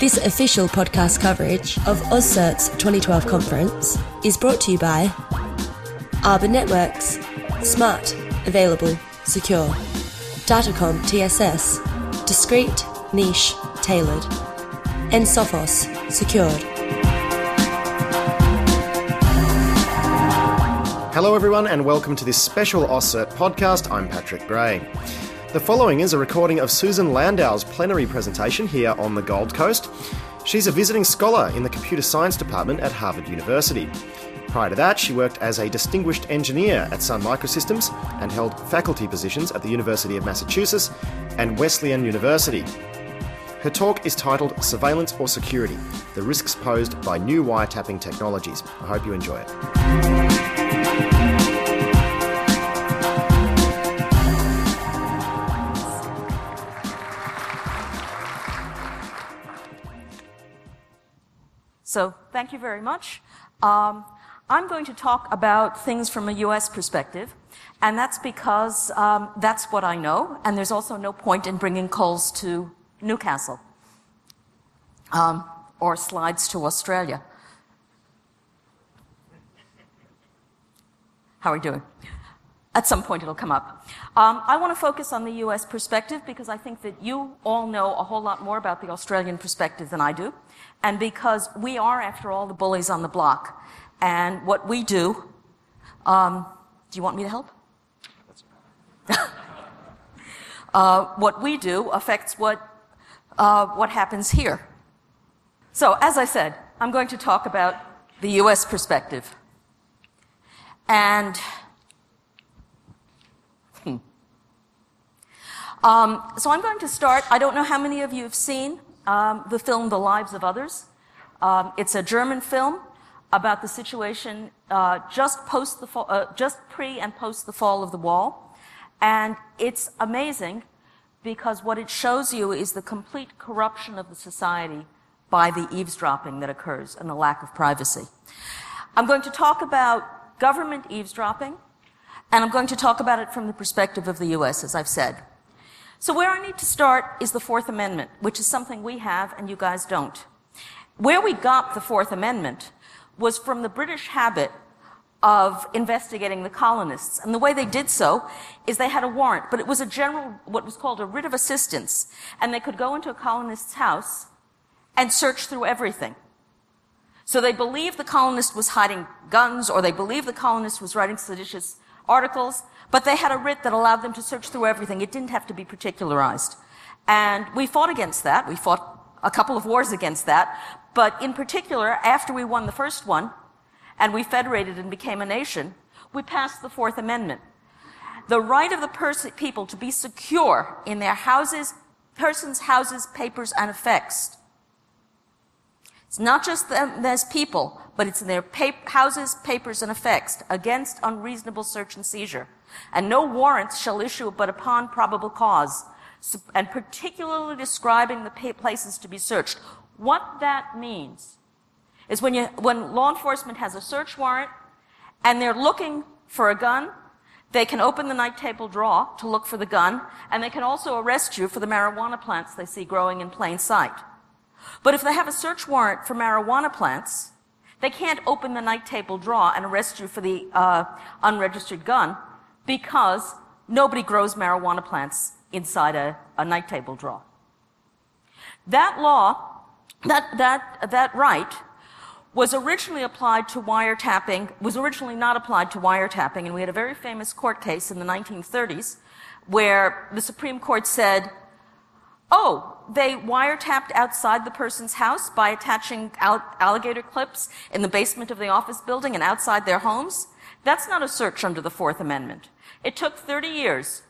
This official podcast coverage of AusCert's 2012 conference is brought to you by Arbor Networks. Smart, available, secure. Datacom TSS. Discreet, niche, tailored. And Sophos, secured. Hello, everyone, and welcome to this special AusCert podcast. I'm Patrick Gray. The following is a recording of Susan Landau's plenary presentation here on the Gold Coast. She's a visiting scholar in the Computer Science Department at Harvard University. Prior to that, she worked as a distinguished engineer at Sun Microsystems and held faculty positions at the University of Massachusetts and Wesleyan University. Her talk is titled Surveillance or Security The Risks Posed by New Wiretapping Technologies. I hope you enjoy it. So, thank you very much. Um, I'm going to talk about things from a US perspective, and that's because um, that's what I know, and there's also no point in bringing coals to Newcastle um, or slides to Australia. How are we doing? At some point it'll come up. Um, I want to focus on the US perspective because I think that you all know a whole lot more about the Australian perspective than I do. And because we are, after all, the bullies on the block. And what we do, um, do you want me to help? uh, what we do affects what, uh, what happens here. So, as I said, I'm going to talk about the US perspective. And um, so I'm going to start. I don't know how many of you have seen um, the film The Lives of Others. Um, it's a German film about the situation uh, just post the fall, uh, just pre and post the fall of the wall, and it's amazing because what it shows you is the complete corruption of the society by the eavesdropping that occurs and the lack of privacy. I'm going to talk about government eavesdropping, and I'm going to talk about it from the perspective of the U.S., as I've said. So where I need to start is the Fourth Amendment, which is something we have and you guys don't. Where we got the Fourth Amendment was from the British habit of investigating the colonists. And the way they did so is they had a warrant, but it was a general, what was called a writ of assistance. And they could go into a colonist's house and search through everything. So they believed the colonist was hiding guns or they believed the colonist was writing seditious articles, but they had a writ that allowed them to search through everything. It didn't have to be particularized. And we fought against that. We fought a couple of wars against that. But in particular, after we won the first one and we federated and became a nation, we passed the Fourth Amendment. The right of the pers- people to be secure in their houses, persons, houses, papers, and effects. It's not just them as people, but it's in their houses, papers, and effects against unreasonable search and seizure. And no warrants shall issue but upon probable cause, and particularly describing the places to be searched. What that means is when, you, when law enforcement has a search warrant and they're looking for a gun, they can open the night table drawer to look for the gun, and they can also arrest you for the marijuana plants they see growing in plain sight. But if they have a search warrant for marijuana plants, they can't open the night table drawer and arrest you for the uh, unregistered gun because nobody grows marijuana plants inside a, a night table drawer. That law, that, that, that right, was originally applied to wiretapping, was originally not applied to wiretapping, and we had a very famous court case in the 1930s where the Supreme Court said, oh, they wiretapped outside the person's house by attaching alligator clips in the basement of the office building and outside their homes. That's not a search under the Fourth Amendment. It took 30 years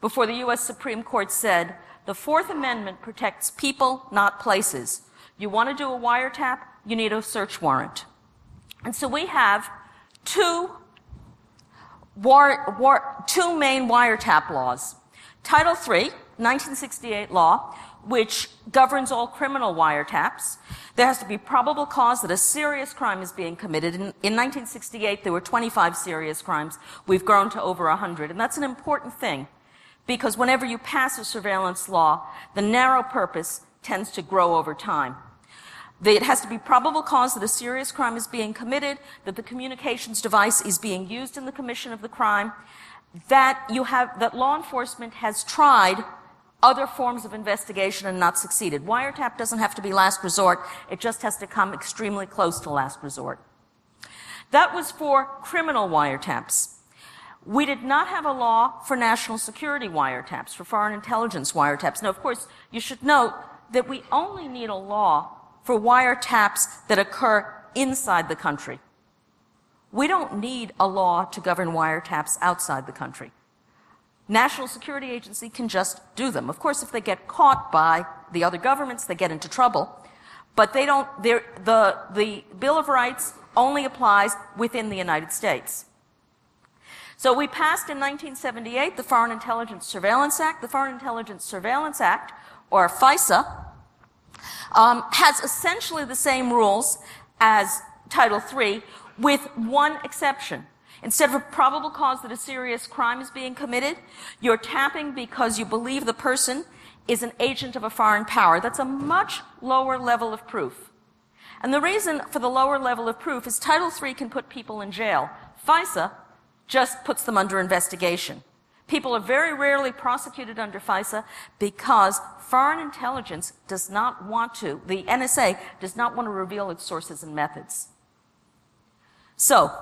before the U.S. Supreme Court said the Fourth Amendment protects people, not places. You want to do a wiretap, you need a search warrant. And so we have two, war, war, two main wiretap laws. Title III, 1968 law, which governs all criminal wiretaps. There has to be probable cause that a serious crime is being committed. In, in 1968, there were 25 serious crimes. We've grown to over 100. And that's an important thing because whenever you pass a surveillance law, the narrow purpose tends to grow over time. It has to be probable cause that a serious crime is being committed, that the communications device is being used in the commission of the crime, that you have, that law enforcement has tried other forms of investigation and not succeeded. Wiretap doesn't have to be last resort. It just has to come extremely close to last resort. That was for criminal wiretaps. We did not have a law for national security wiretaps, for foreign intelligence wiretaps. Now, of course, you should note that we only need a law for wiretaps that occur inside the country. We don't need a law to govern wiretaps outside the country. National Security Agency can just do them. Of course, if they get caught by the other governments, they get into trouble. But they don't, the, the Bill of Rights only applies within the United States. So we passed in 1978 the Foreign Intelligence Surveillance Act. The Foreign Intelligence Surveillance Act, or FISA, um, has essentially the same rules as Title III, with one exception. Instead of a probable cause that a serious crime is being committed, you're tapping because you believe the person is an agent of a foreign power. That's a much lower level of proof. And the reason for the lower level of proof is Title III can put people in jail. FISA just puts them under investigation. People are very rarely prosecuted under FISA because foreign intelligence does not want to, the NSA does not want to reveal its sources and methods. So,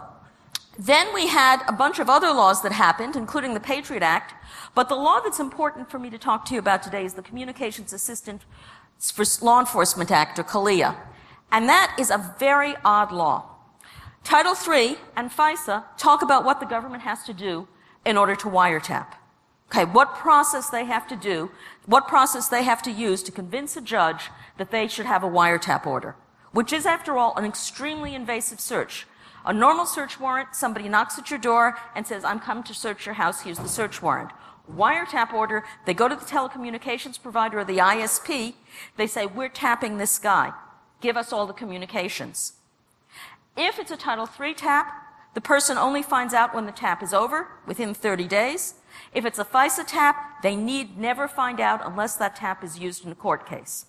then we had a bunch of other laws that happened, including the Patriot Act. But the law that's important for me to talk to you about today is the Communications Assistance for Law Enforcement Act, or CALEA. And that is a very odd law. Title III and FISA talk about what the government has to do in order to wiretap. Okay, what process they have to do, what process they have to use to convince a judge that they should have a wiretap order, which is, after all, an extremely invasive search. A normal search warrant, somebody knocks at your door and says, I'm come to search your house, here's the search warrant. Wiretap order, they go to the telecommunications provider or the ISP, they say, we're tapping this guy. Give us all the communications. If it's a Title III tap, the person only finds out when the tap is over, within 30 days. If it's a FISA tap, they need never find out unless that tap is used in a court case.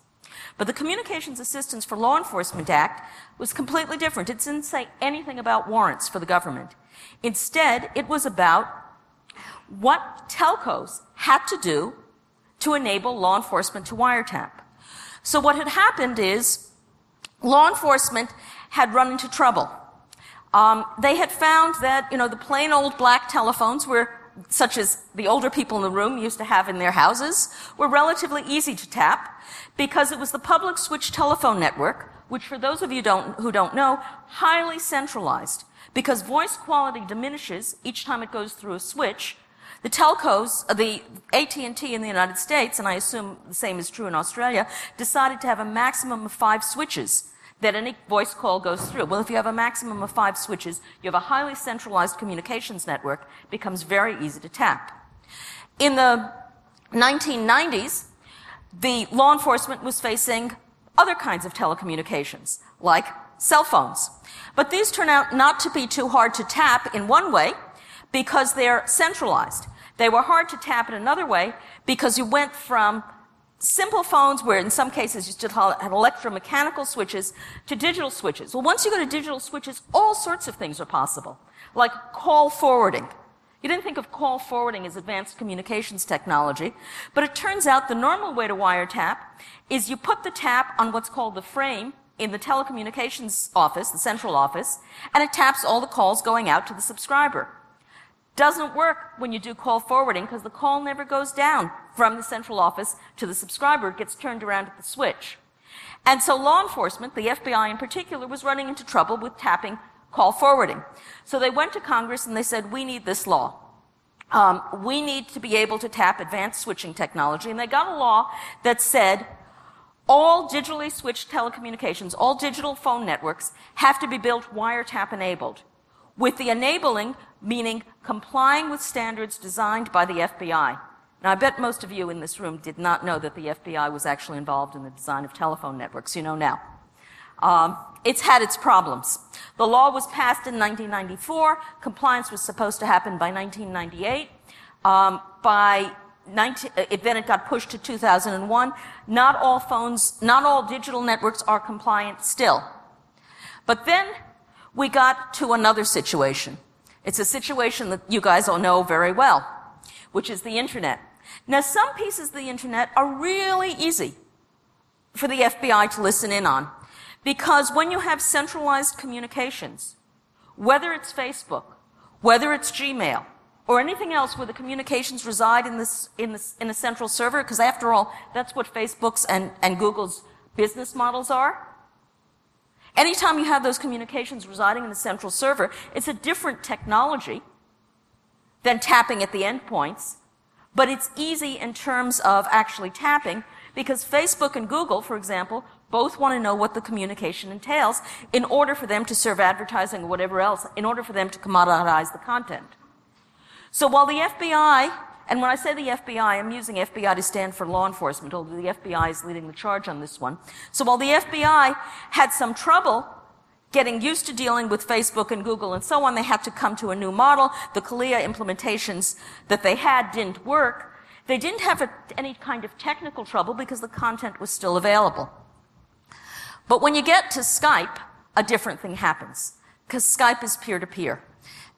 But the Communications Assistance for Law Enforcement Act was completely different. It didn't say anything about warrants for the government. Instead, it was about what telcos had to do to enable law enforcement to wiretap. So what had happened is law enforcement had run into trouble. Um, they had found that, you know, the plain old black telephones were such as the older people in the room used to have in their houses, were relatively easy to tap because it was the public switch telephone network, which for those of you don't, who don't know, highly centralized. Because voice quality diminishes each time it goes through a switch, the telcos, uh, the AT&T in the United States, and I assume the same is true in Australia, decided to have a maximum of five switches that any voice call goes through. Well, if you have a maximum of five switches, you have a highly centralized communications network, becomes very easy to tap. In the 1990s, the law enforcement was facing other kinds of telecommunications, like cell phones. But these turn out not to be too hard to tap in one way, because they're centralized. They were hard to tap in another way, because you went from simple phones where in some cases you still had electromechanical switches to digital switches. Well, once you go to digital switches, all sorts of things are possible, like call forwarding. You didn't think of call forwarding as advanced communications technology, but it turns out the normal way to wiretap is you put the tap on what's called the frame in the telecommunications office, the central office, and it taps all the calls going out to the subscriber. Doesn't work when you do call forwarding because the call never goes down from the central office to the subscriber. It gets turned around at the switch. And so law enforcement, the FBI in particular, was running into trouble with tapping call forwarding. So they went to Congress and they said, we need this law. Um, we need to be able to tap advanced switching technology. And they got a law that said all digitally switched telecommunications, all digital phone networks have to be built wiretap enabled. With the enabling meaning complying with standards designed by the FBI. Now, I bet most of you in this room did not know that the FBI was actually involved in the design of telephone networks. You know now. Um, it's had its problems. The law was passed in 1994. Compliance was supposed to happen by 1998. Um, by 19, uh, then it got pushed to 2001. Not all phones, not all digital networks are compliant still. But then we got to another situation. It's a situation that you guys all know very well, which is the internet. Now, some pieces of the internet are really easy for the FBI to listen in on. Because when you have centralized communications, whether it's Facebook, whether it's Gmail, or anything else where the communications reside in this, in this, in a central server, because after all, that's what Facebook's and, and Google's business models are. Anytime you have those communications residing in a central server, it's a different technology than tapping at the endpoints, but it's easy in terms of actually tapping because Facebook and Google, for example, both want to know what the communication entails in order for them to serve advertising or whatever else, in order for them to commoditize the content. So while the FBI, and when I say the FBI, I'm using FBI to stand for law enforcement, although the FBI is leading the charge on this one. So while the FBI had some trouble getting used to dealing with Facebook and Google and so on, they had to come to a new model. The CALEA implementations that they had didn't work. They didn't have a, any kind of technical trouble because the content was still available. But when you get to Skype, a different thing happens because Skype is peer to peer.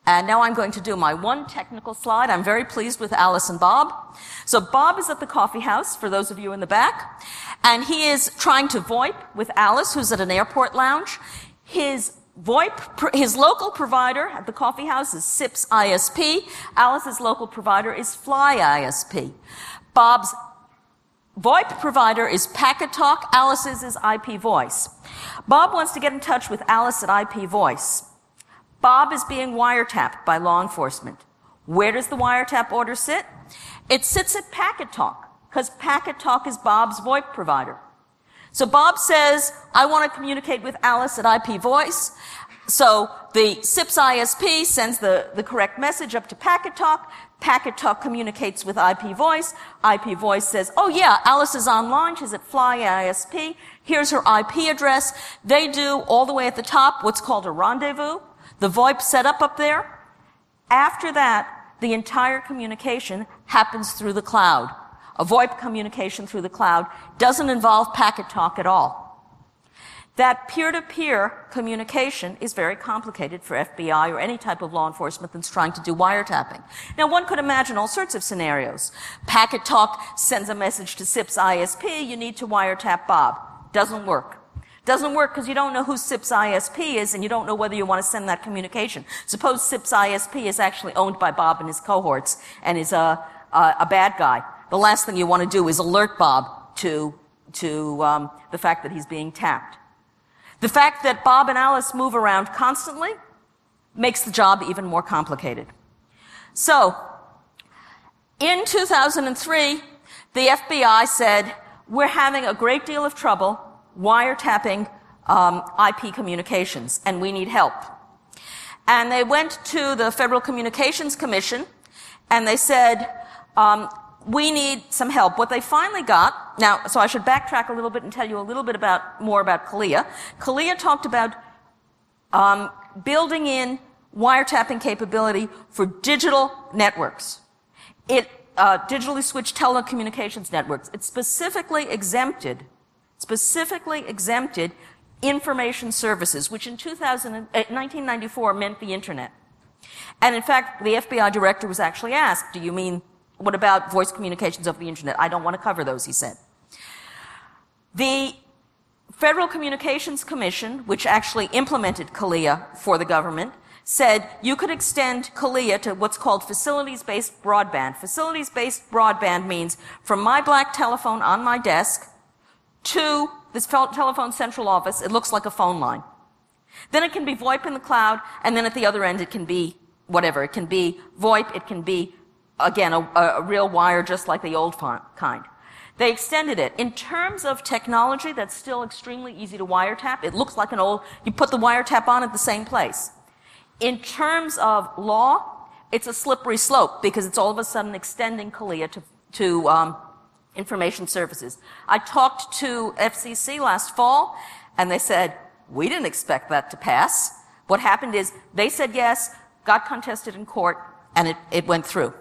And now I'm going to do my one technical slide. I'm very pleased with Alice and Bob. So Bob is at the coffee house, for those of you in the back, and he is trying to VoIP with Alice, who's at an airport lounge. His VoIP, his local provider at the coffee house is SIPS ISP. Alice's local provider is Fly ISP. Bob's VoIP provider is Packet Talk. Alice's is IP Voice. Bob wants to get in touch with Alice at IP Voice. Bob is being wiretapped by law enforcement. Where does the wiretap order sit? It sits at Packet Talk, because Packet Talk is Bob's VoIP provider. So Bob says, I want to communicate with Alice at IP voice. So the SIPS ISP sends the, the correct message up to Packet Talk. Packet Talk communicates with IP voice. IP voice says, oh yeah, Alice is online. She's at Fly ISP. Here's her IP address. They do all the way at the top what's called a rendezvous. The VoIP setup up there. After that, the entire communication happens through the cloud. A VoIP communication through the cloud doesn't involve packet talk at all. That peer-to-peer communication is very complicated for FBI or any type of law enforcement that's trying to do wiretapping. Now, one could imagine all sorts of scenarios. Packet Talk sends a message to SIPS ISP, you need to wiretap Bob. Doesn't work. Doesn't work because you don't know who SIPS ISP is and you don't know whether you want to send that communication. Suppose SIPS ISP is actually owned by Bob and his cohorts and is a, a, a bad guy the last thing you want to do is alert Bob to, to um, the fact that he's being tapped. The fact that Bob and Alice move around constantly makes the job even more complicated. So, in 2003, the FBI said, we're having a great deal of trouble wiretapping um, IP communications, and we need help. And they went to the Federal Communications Commission, and they said, um, we need some help. What they finally got, now, so I should backtrack a little bit and tell you a little bit about, more about CALEA. CALEA talked about, um, building in wiretapping capability for digital networks. It, uh, digitally switched telecommunications networks. It specifically exempted, specifically exempted information services, which in 2000, 1994 uh, meant the internet. And in fact, the FBI director was actually asked, do you mean what about voice communications over the internet? I don't want to cover those, he said. The Federal Communications Commission, which actually implemented CALEA for the government, said you could extend CALEA to what's called facilities-based broadband. Facilities-based broadband means from my black telephone on my desk to this telephone central office, it looks like a phone line. Then it can be VoIP in the cloud, and then at the other end it can be whatever. It can be VoIP, it can be again, a, a real wire just like the old kind. They extended it. In terms of technology, that's still extremely easy to wiretap. It looks like an old, you put the wiretap on at the same place. In terms of law, it's a slippery slope because it's all of a sudden extending CALEA to, to um, information services. I talked to FCC last fall and they said, we didn't expect that to pass. What happened is they said yes, got contested in court, and it, it went through.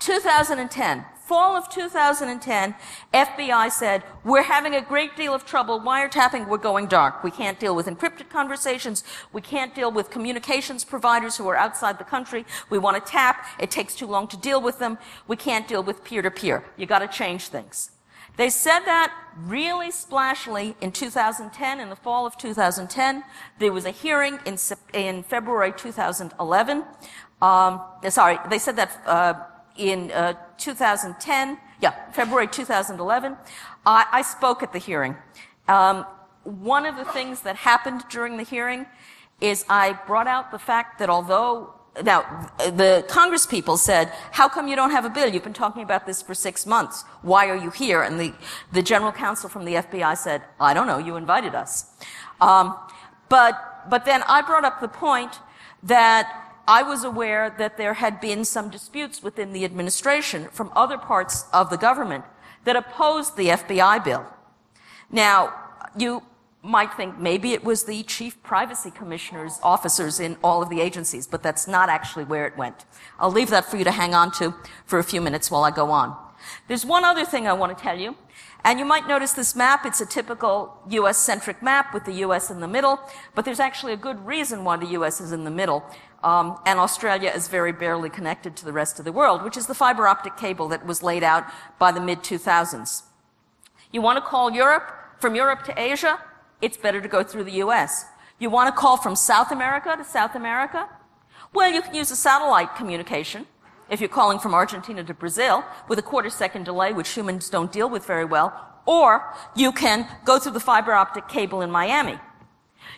2010, fall of 2010, FBI said, we're having a great deal of trouble wiretapping, we're going dark. We can't deal with encrypted conversations, we can't deal with communications providers who are outside the country, we want to tap, it takes too long to deal with them, we can't deal with peer-to-peer. You gotta change things. They said that really splashily in 2010, in the fall of 2010. There was a hearing in, in February 2011. Um, sorry, they said that uh, in uh, 2010, yeah, February 2011. I, I spoke at the hearing. Um, one of the things that happened during the hearing is I brought out the fact that although now, the Congress people said, how come you don't have a bill? You've been talking about this for six months. Why are you here? And the, the general counsel from the FBI said, I don't know, you invited us. Um, but, but then I brought up the point that I was aware that there had been some disputes within the administration from other parts of the government that opposed the FBI bill. Now, you might think maybe it was the chief privacy commissioner's officers in all of the agencies, but that's not actually where it went. I'll leave that for you to hang on to for a few minutes while I go on. There's one other thing I want to tell you, and you might notice this map. It's a typical U.S. centric map with the U.S. in the middle, but there's actually a good reason why the U.S. is in the middle. Um, and Australia is very barely connected to the rest of the world, which is the fiber optic cable that was laid out by the mid 2000s. You want to call Europe, from Europe to Asia, it's better to go through the US. You want to call from South America to South America? Well, you can use a satellite communication if you're calling from Argentina to Brazil with a quarter second delay, which humans don't deal with very well, or you can go through the fiber optic cable in Miami.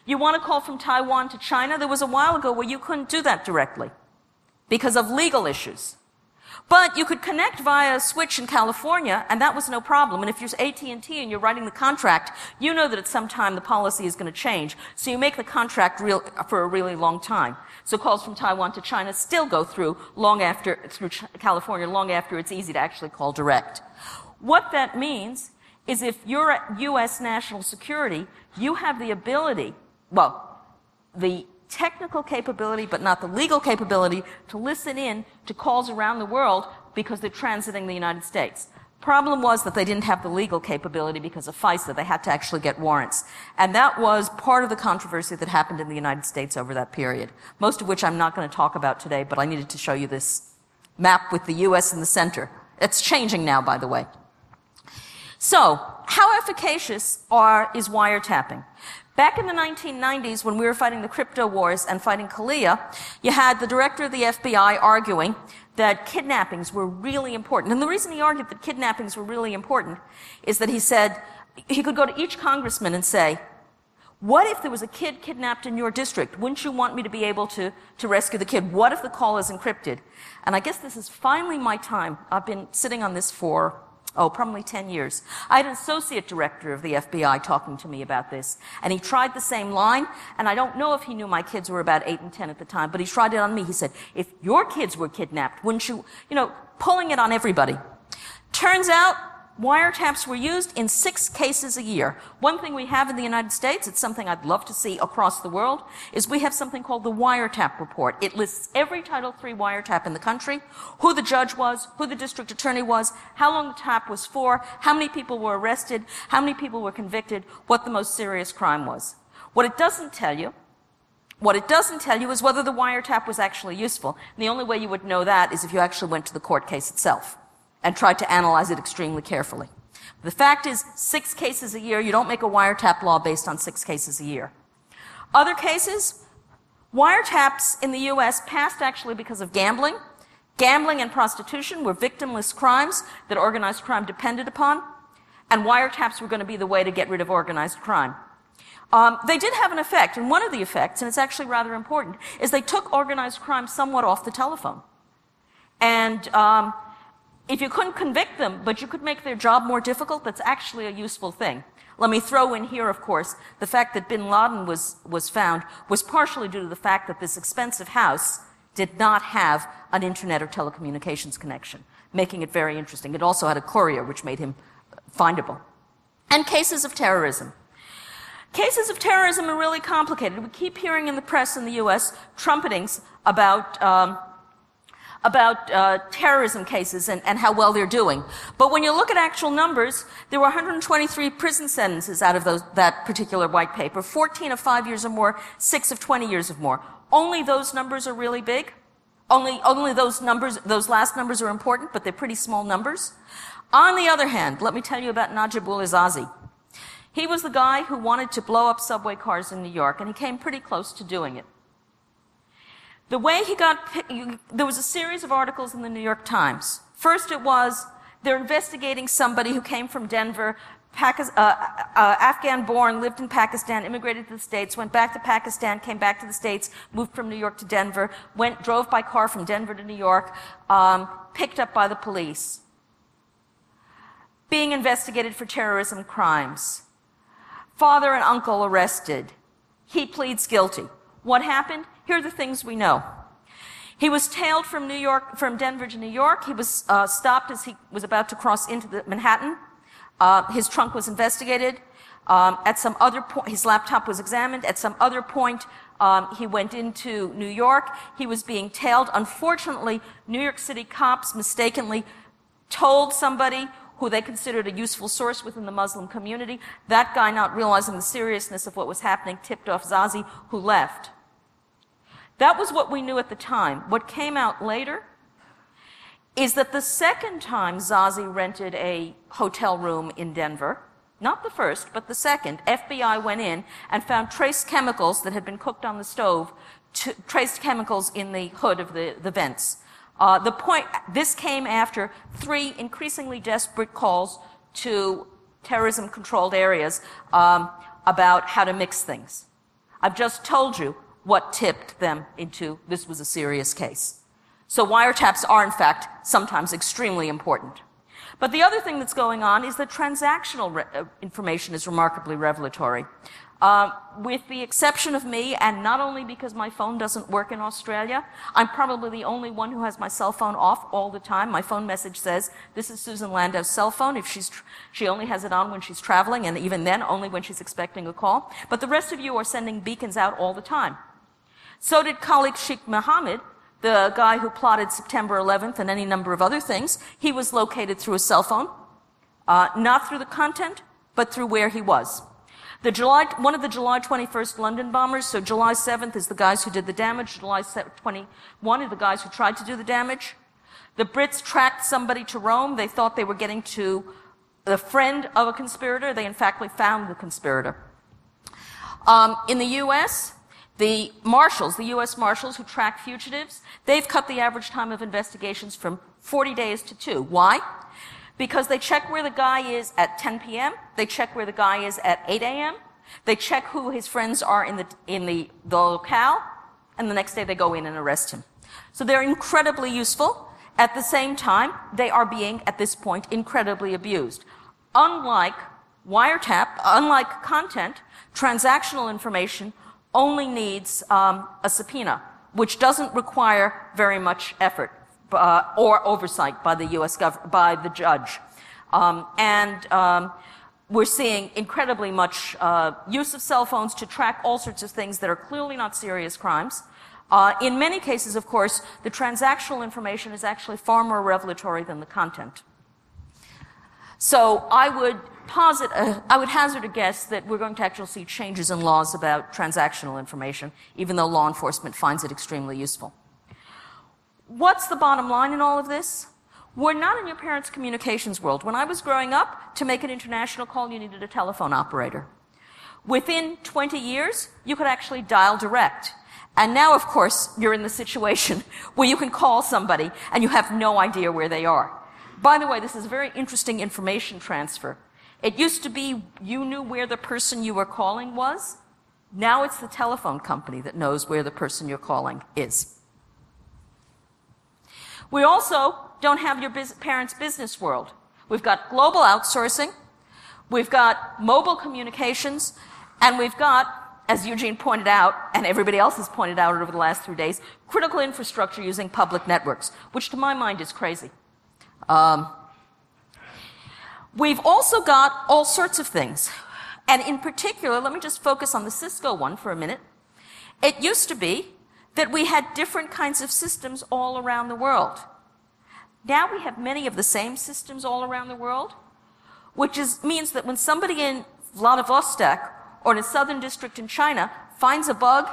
You want to call from Taiwan to China? There was a while ago where you couldn't do that directly because of legal issues. But you could connect via a switch in California, and that was no problem. And if you're AT&T and you're writing the contract, you know that at some time the policy is going to change. So you make the contract real, for a really long time. So calls from Taiwan to China still go through long after, through California, long after it's easy to actually call direct. What that means is if you're at U.S. national security, you have the ability, well, the technical capability, but not the legal capability to listen in to calls around the world because they're transiting the United States. Problem was that they didn't have the legal capability because of FISA. They had to actually get warrants. And that was part of the controversy that happened in the United States over that period. Most of which I'm not going to talk about today, but I needed to show you this map with the US in the center. It's changing now, by the way. So, how efficacious are, is wiretapping? Back in the 1990s, when we were fighting the crypto wars and fighting CALEA, you had the director of the FBI arguing that kidnappings were really important. And the reason he argued that kidnappings were really important is that he said he could go to each congressman and say, what if there was a kid kidnapped in your district? Wouldn't you want me to be able to, to rescue the kid? What if the call is encrypted? And I guess this is finally my time. I've been sitting on this for oh, probably 10 years. I had an associate director of the FBI talking to me about this, and he tried the same line, and I don't know if he knew my kids were about 8 and 10 at the time, but he tried it on me. He said, if your kids were kidnapped, wouldn't you, you know, pulling it on everybody. Turns out, wiretaps were used in six cases a year. One thing we have in the United States, it's something I'd love to see across the world, is we have something called the wiretap report. It lists every Title III wiretap in the country, who the judge was, who the district attorney was, how long the tap was for, how many people were arrested, how many people were convicted, what the most serious crime was. What it doesn't tell you what it doesn't tell you is whether the wiretap was actually useful. And the only way you would know that is if you actually went to the court case itself and tried to analyze it extremely carefully. The fact is, six cases a year, you don't make a wiretap law based on six cases a year. Other cases, wiretaps in the US passed actually because of gambling. Gambling and prostitution were victimless crimes that organized crime depended upon, and wiretaps were going to be the way to get rid of organized crime. Um, they did have an effect, and one of the effects, and it's actually rather important, is they took organized crime somewhat off the telephone. And um, if you couldn't convict them, but you could make their job more difficult, that's actually a useful thing. Let me throw in here, of course, the fact that bin Laden was, was found was partially due to the fact that this expensive house did not have an internet or telecommunications connection, making it very interesting. It also had a courier, which made him findable. And cases of terrorism. Cases of terrorism are really complicated. We keep hearing in the press in the U.S. trumpetings about um, about uh, terrorism cases and, and how well they're doing. But when you look at actual numbers, there were 123 prison sentences out of those, that particular white paper, 14 of five years or more, six of 20 years or more. Only those numbers are really big. Only, only those numbers, those last numbers are important, but they're pretty small numbers. On the other hand, let me tell you about Najibullah Zazi. He was the guy who wanted to blow up subway cars in New York, and he came pretty close to doing it. The way he got, there was a series of articles in the New York Times. First it was, they're investigating somebody who came from Denver, uh, uh, Afghan born, lived in Pakistan, immigrated to the States, went back to Pakistan, came back to the States, moved from New York to Denver, went, drove by car from Denver to New York, um, picked up by the police. Being investigated for terrorism crimes. Father and uncle arrested. He pleads guilty. What happened? Here are the things we know. He was tailed from New York, from Denver to New York. He was uh, stopped as he was about to cross into the Manhattan. Uh, his trunk was investigated. Um, at some other point, his laptop was examined. At some other point, um, he went into New York. He was being tailed. Unfortunately, New York City cops mistakenly told somebody who they considered a useful source within the Muslim community. That guy, not realizing the seriousness of what was happening, tipped off Zazi, who left. That was what we knew at the time. What came out later is that the second time Zazi rented a hotel room in Denver, not the first, but the second, FBI went in and found trace chemicals that had been cooked on the stove, to, trace chemicals in the hood of the, the vents. Uh, the point, this came after three increasingly desperate calls to terrorism controlled areas um, about how to mix things. I've just told you what tipped them into this was a serious case. So wiretaps are, in fact, sometimes extremely important. But the other thing that's going on is that transactional re- uh, information is remarkably revelatory. Uh, with the exception of me, and not only because my phone doesn't work in Australia, I'm probably the only one who has my cell phone off all the time. My phone message says, this is Susan Landau's cell phone. If she's, tr- she only has it on when she's traveling, and even then, only when she's expecting a call. But the rest of you are sending beacons out all the time. So did Khalid Sheikh Mohammed, the guy who plotted September 11th and any number of other things. He was located through a cell phone, uh, not through the content, but through where he was. The July, one of the July 21st London bombers, so July 7th is the guys who did the damage, July 21 are the guys who tried to do the damage. The Brits tracked somebody to Rome. They thought they were getting to the friend of a conspirator. They in fact found the conspirator. Um, in the U.S., the marshals, the U.S. marshals who track fugitives, they've cut the average time of investigations from 40 days to two. Why? Because they check where the guy is at 10 p.m., they check where the guy is at 8 a.m., they check who his friends are in the, in the, the locale, and the next day they go in and arrest him. So they're incredibly useful. At the same time, they are being, at this point, incredibly abused. Unlike wiretap, unlike content, transactional information only needs um, a subpoena, which doesn't require very much effort uh, or oversight by the U.S. Gov- by the judge. Um, and um, we're seeing incredibly much uh, use of cell phones to track all sorts of things that are clearly not serious crimes. Uh, in many cases, of course, the transactional information is actually far more revelatory than the content. So I would posit, uh, I would hazard a guess that we're going to actually see changes in laws about transactional information, even though law enforcement finds it extremely useful. What's the bottom line in all of this? We're not in your parents' communications world. When I was growing up, to make an international call, you needed a telephone operator. Within 20 years, you could actually dial direct. And now, of course, you're in the situation where you can call somebody and you have no idea where they are. By the way, this is very interesting information transfer. It used to be you knew where the person you were calling was. Now it's the telephone company that knows where the person you're calling is. We also don't have your parents' business world. We've got global outsourcing, we've got mobile communications, and we've got, as Eugene pointed out, and everybody else has pointed out over the last three days, critical infrastructure using public networks, which to my mind is crazy. Um, We've also got all sorts of things. And in particular, let me just focus on the Cisco one for a minute. It used to be that we had different kinds of systems all around the world. Now we have many of the same systems all around the world, which is, means that when somebody in Vladivostok or in a southern district in China finds a bug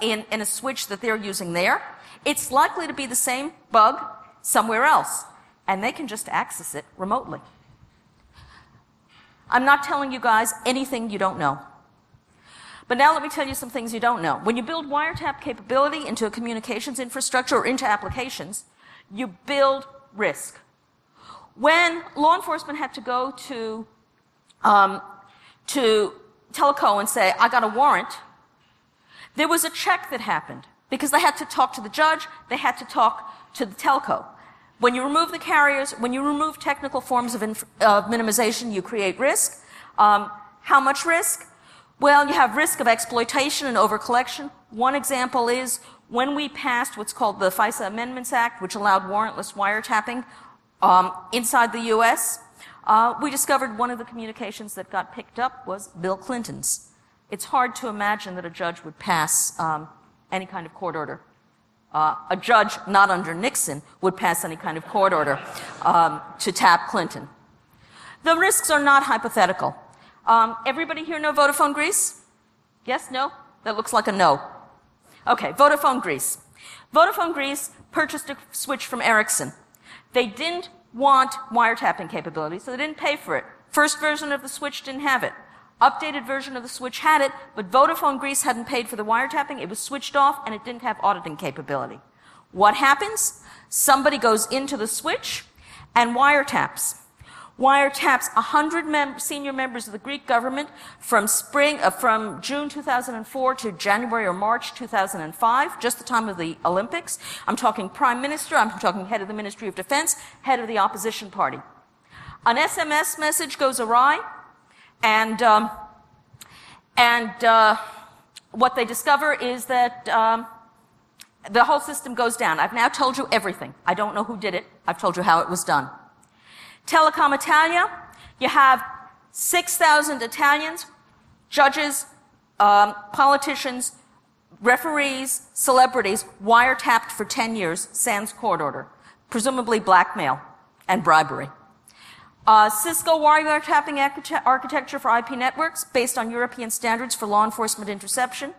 in, in a switch that they're using there, it's likely to be the same bug somewhere else, and they can just access it remotely. I'm not telling you guys anything you don't know. But now let me tell you some things you don't know. When you build wiretap capability into a communications infrastructure or into applications, you build risk. When law enforcement had to go to, um, to Teleco and say, I got a warrant, there was a check that happened because they had to talk to the judge, they had to talk to the telco. When you remove the carriers, when you remove technical forms of, inf- of minimization, you create risk. Um, how much risk? Well, you have risk of exploitation and overcollection. One example is when we passed what's called the FISA Amendments Act, which allowed warrantless wiretapping um, inside the U.S., uh, we discovered one of the communications that got picked up was Bill Clinton's. It's hard to imagine that a judge would pass um, any kind of court order. Uh, a judge not under Nixon would pass any kind of court order um, to tap Clinton. The risks are not hypothetical. Um, everybody here know Vodafone Greece? Yes? No? That looks like a no. Okay, Vodafone Greece. Vodafone Greece purchased a switch from Ericsson. They didn't want wiretapping capability, so they didn't pay for it. First version of the switch didn't have it. Updated version of the switch had it, but Vodafone Greece hadn't paid for the wiretapping. It was switched off and it didn't have auditing capability. What happens? Somebody goes into the switch and wiretaps wiretaps 100 mem- senior members of the Greek government from spring, uh, from June 2004 to January or March 2005, just the time of the Olympics. I'm talking prime minister, I'm talking head of the Ministry of Defense, head of the opposition party. An SMS message goes awry, and um, and uh, what they discover is that. Um, the whole system goes down. I've now told you everything. I don't know who did it. I've told you how it was done. Telecom Italia, you have 6,000 Italians, judges, um, politicians, referees, celebrities, wiretapped for 10 years, sans court order, presumably blackmail and bribery. Uh, Cisco wiretapping architecture for IP networks based on European standards for law enforcement interception.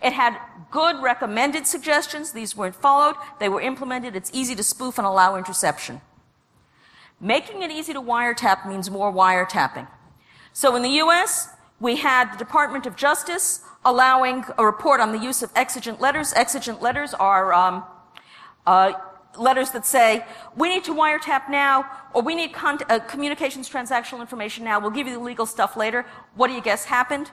It had good recommended suggestions. These weren't followed. They were implemented. It's easy to spoof and allow interception. Making it easy to wiretap means more wiretapping. So in the US, we had the Department of Justice allowing a report on the use of exigent letters. Exigent letters are um, uh, letters that say, we need to wiretap now, or we need con- uh, communications transactional information now, we'll give you the legal stuff later. What do you guess happened?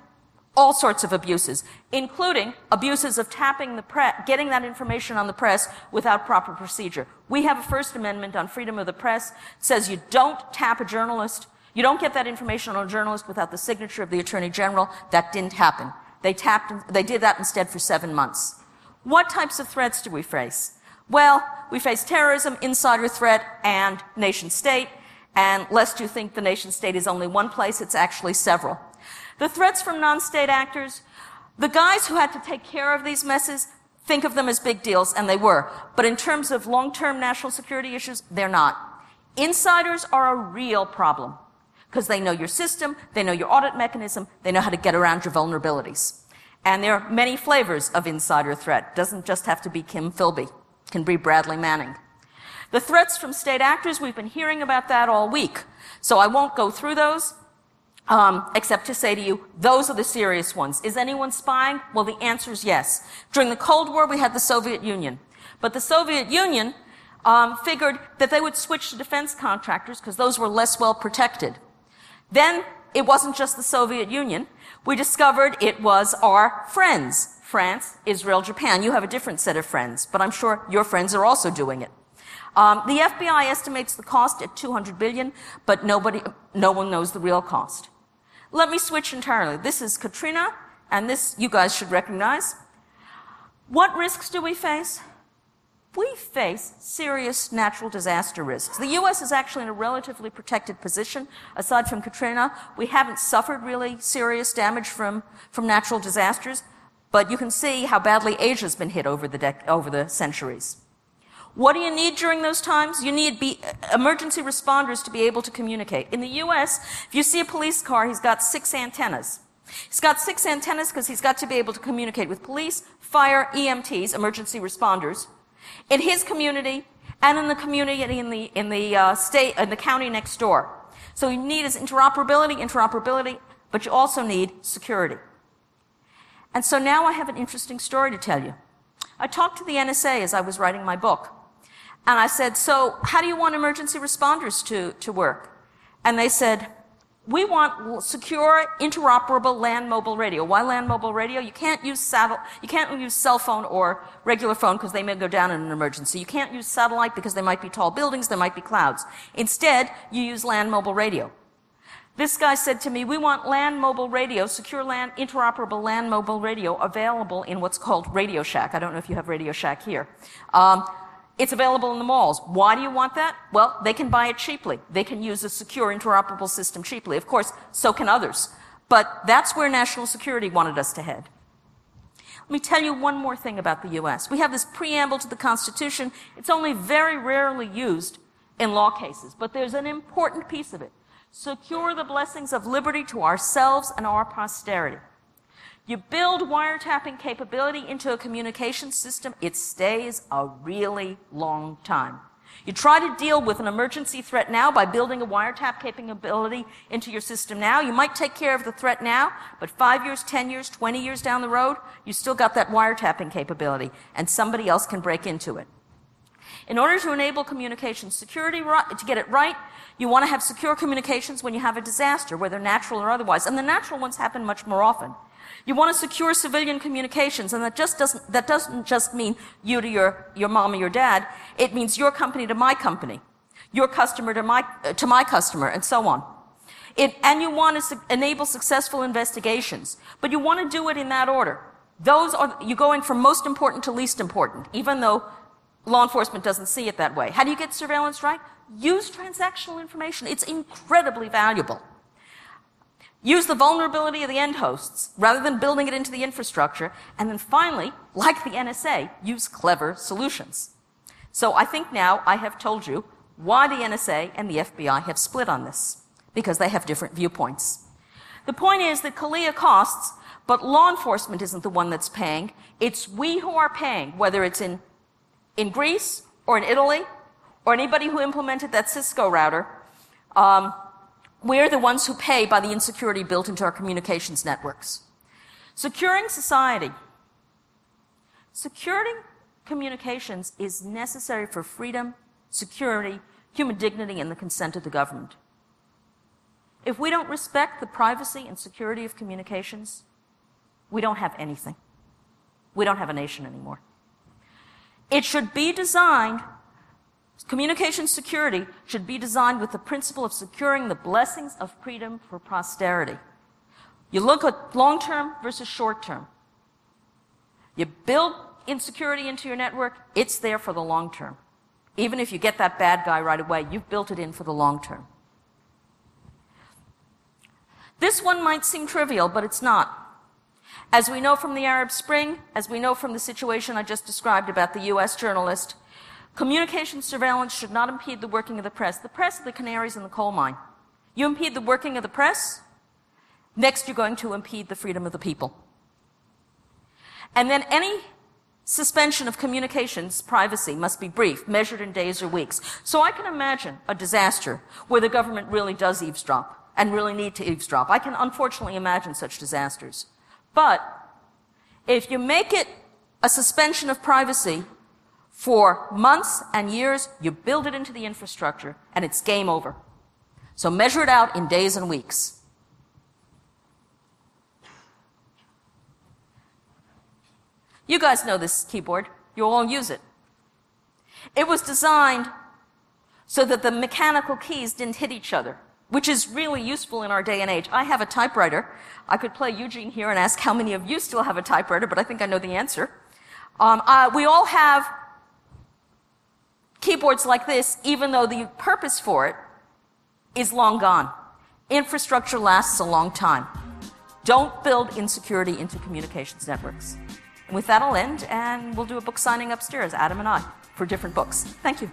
all sorts of abuses, including abuses of tapping the press, getting that information on the press without proper procedure. We have a First Amendment on freedom of the press says you don't tap a journalist, you don't get that information on a journalist without the signature of the Attorney General. That didn't happen. They tapped, they did that instead for seven months. What types of threats do we face? Well, we face terrorism, insider threat, and nation state. And lest you think the nation state is only one place, it's actually several. The threats from non-state actors, the guys who had to take care of these messes think of them as big deals, and they were. But in terms of long-term national security issues, they're not. Insiders are a real problem because they know your system, they know your audit mechanism, they know how to get around your vulnerabilities. And there are many flavors of insider threat. Doesn't just have to be Kim Philby. Can be Bradley Manning. The threats from state actors, we've been hearing about that all week. So I won't go through those. Um, except to say to you, those are the serious ones. Is anyone spying? Well, the answer is yes. During the Cold War, we had the Soviet Union. But the Soviet Union um, figured that they would switch to defense contractors because those were less well protected. Then it wasn't just the Soviet Union. We discovered it was our friends. France, Israel, Japan. You have a different set of friends, but I'm sure your friends are also doing it. Um, the FBI estimates the cost at 200 billion, but nobody, no one knows the real cost. Let me switch entirely. This is Katrina, and this you guys should recognize. What risks do we face? We face serious natural disaster risks. The U.S. is actually in a relatively protected position. Aside from Katrina, we haven't suffered really serious damage from, from natural disasters. But you can see how badly Asia's been hit over the, dec- over the centuries. What do you need during those times? You need be, emergency responders to be able to communicate. In the US, if you see a police car, he's got six antennas. He's got six antennas because he's got to be able to communicate with police, fire, EMTs, emergency responders, in his community and in the community in the, in the uh, state, in the county next door. So you need is interoperability, interoperability, but you also need security. And so now I have an interesting story to tell you. I talked to the NSA as I was writing my book. And I said, so how do you want emergency responders to, to work? And they said, we want secure, interoperable land mobile radio. Why land mobile radio? You can't use satellite, you can't use cell phone or regular phone because they may go down in an emergency. You can't use satellite because there might be tall buildings, there might be clouds. Instead, you use land mobile radio. This guy said to me, we want land mobile radio, secure land, interoperable land mobile radio available in what's called Radio Shack. I don't know if you have Radio Shack here. Um, it's available in the malls. Why do you want that? Well, they can buy it cheaply. They can use a secure interoperable system cheaply. Of course, so can others. But that's where national security wanted us to head. Let me tell you one more thing about the US. We have this preamble to the Constitution. It's only very rarely used in law cases, but there's an important piece of it. Secure the blessings of liberty to ourselves and our posterity. You build wiretapping capability into a communication system, it stays a really long time. You try to deal with an emergency threat now by building a wiretap capability into your system now. You might take care of the threat now, but five years, ten years, twenty years down the road, you still got that wiretapping capability, and somebody else can break into it. In order to enable communication security, to get it right, you want to have secure communications when you have a disaster, whether natural or otherwise. And the natural ones happen much more often. You want to secure civilian communications, and that just doesn't, that doesn't just mean you to your, your mom or your dad. It means your company to my company, your customer to my, uh, to my customer, and so on. It, and you want to su- enable successful investigations, but you want to do it in that order. Those are, you're going from most important to least important, even though law enforcement doesn't see it that way. How do you get surveillance right? Use transactional information. It's incredibly valuable. Use the vulnerability of the end hosts rather than building it into the infrastructure. And then finally, like the NSA, use clever solutions. So I think now I have told you why the NSA and the FBI have split on this. Because they have different viewpoints. The point is that CALEA costs, but law enforcement isn't the one that's paying. It's we who are paying, whether it's in, in Greece or in Italy or anybody who implemented that Cisco router. Um, we're the ones who pay by the insecurity built into our communications networks. Securing society. Securing communications is necessary for freedom, security, human dignity, and the consent of the government. If we don't respect the privacy and security of communications, we don't have anything. We don't have a nation anymore. It should be designed Communication security should be designed with the principle of securing the blessings of freedom for posterity. You look at long term versus short term. You build insecurity into your network, it's there for the long term. Even if you get that bad guy right away, you've built it in for the long term. This one might seem trivial, but it's not. As we know from the Arab Spring, as we know from the situation I just described about the US journalist, Communication surveillance should not impede the working of the press. The press are the canaries in the coal mine. You impede the working of the press, next you're going to impede the freedom of the people. And then any suspension of communications privacy must be brief, measured in days or weeks. So I can imagine a disaster where the government really does eavesdrop and really need to eavesdrop. I can unfortunately imagine such disasters. But if you make it a suspension of privacy for months and years, you build it into the infrastructure, and it's game over. So measure it out in days and weeks. You guys know this keyboard. You all use it. It was designed so that the mechanical keys didn't hit each other, which is really useful in our day and age. I have a typewriter. I could play Eugene here and ask how many of you still have a typewriter, but I think I know the answer. Um, uh, we all have keyboards like this, even though the purpose for it is long gone. Infrastructure lasts a long time. Don't build insecurity into communications networks. And with that, I'll end, and we'll do a book signing upstairs, Adam and I, for different books. Thank you.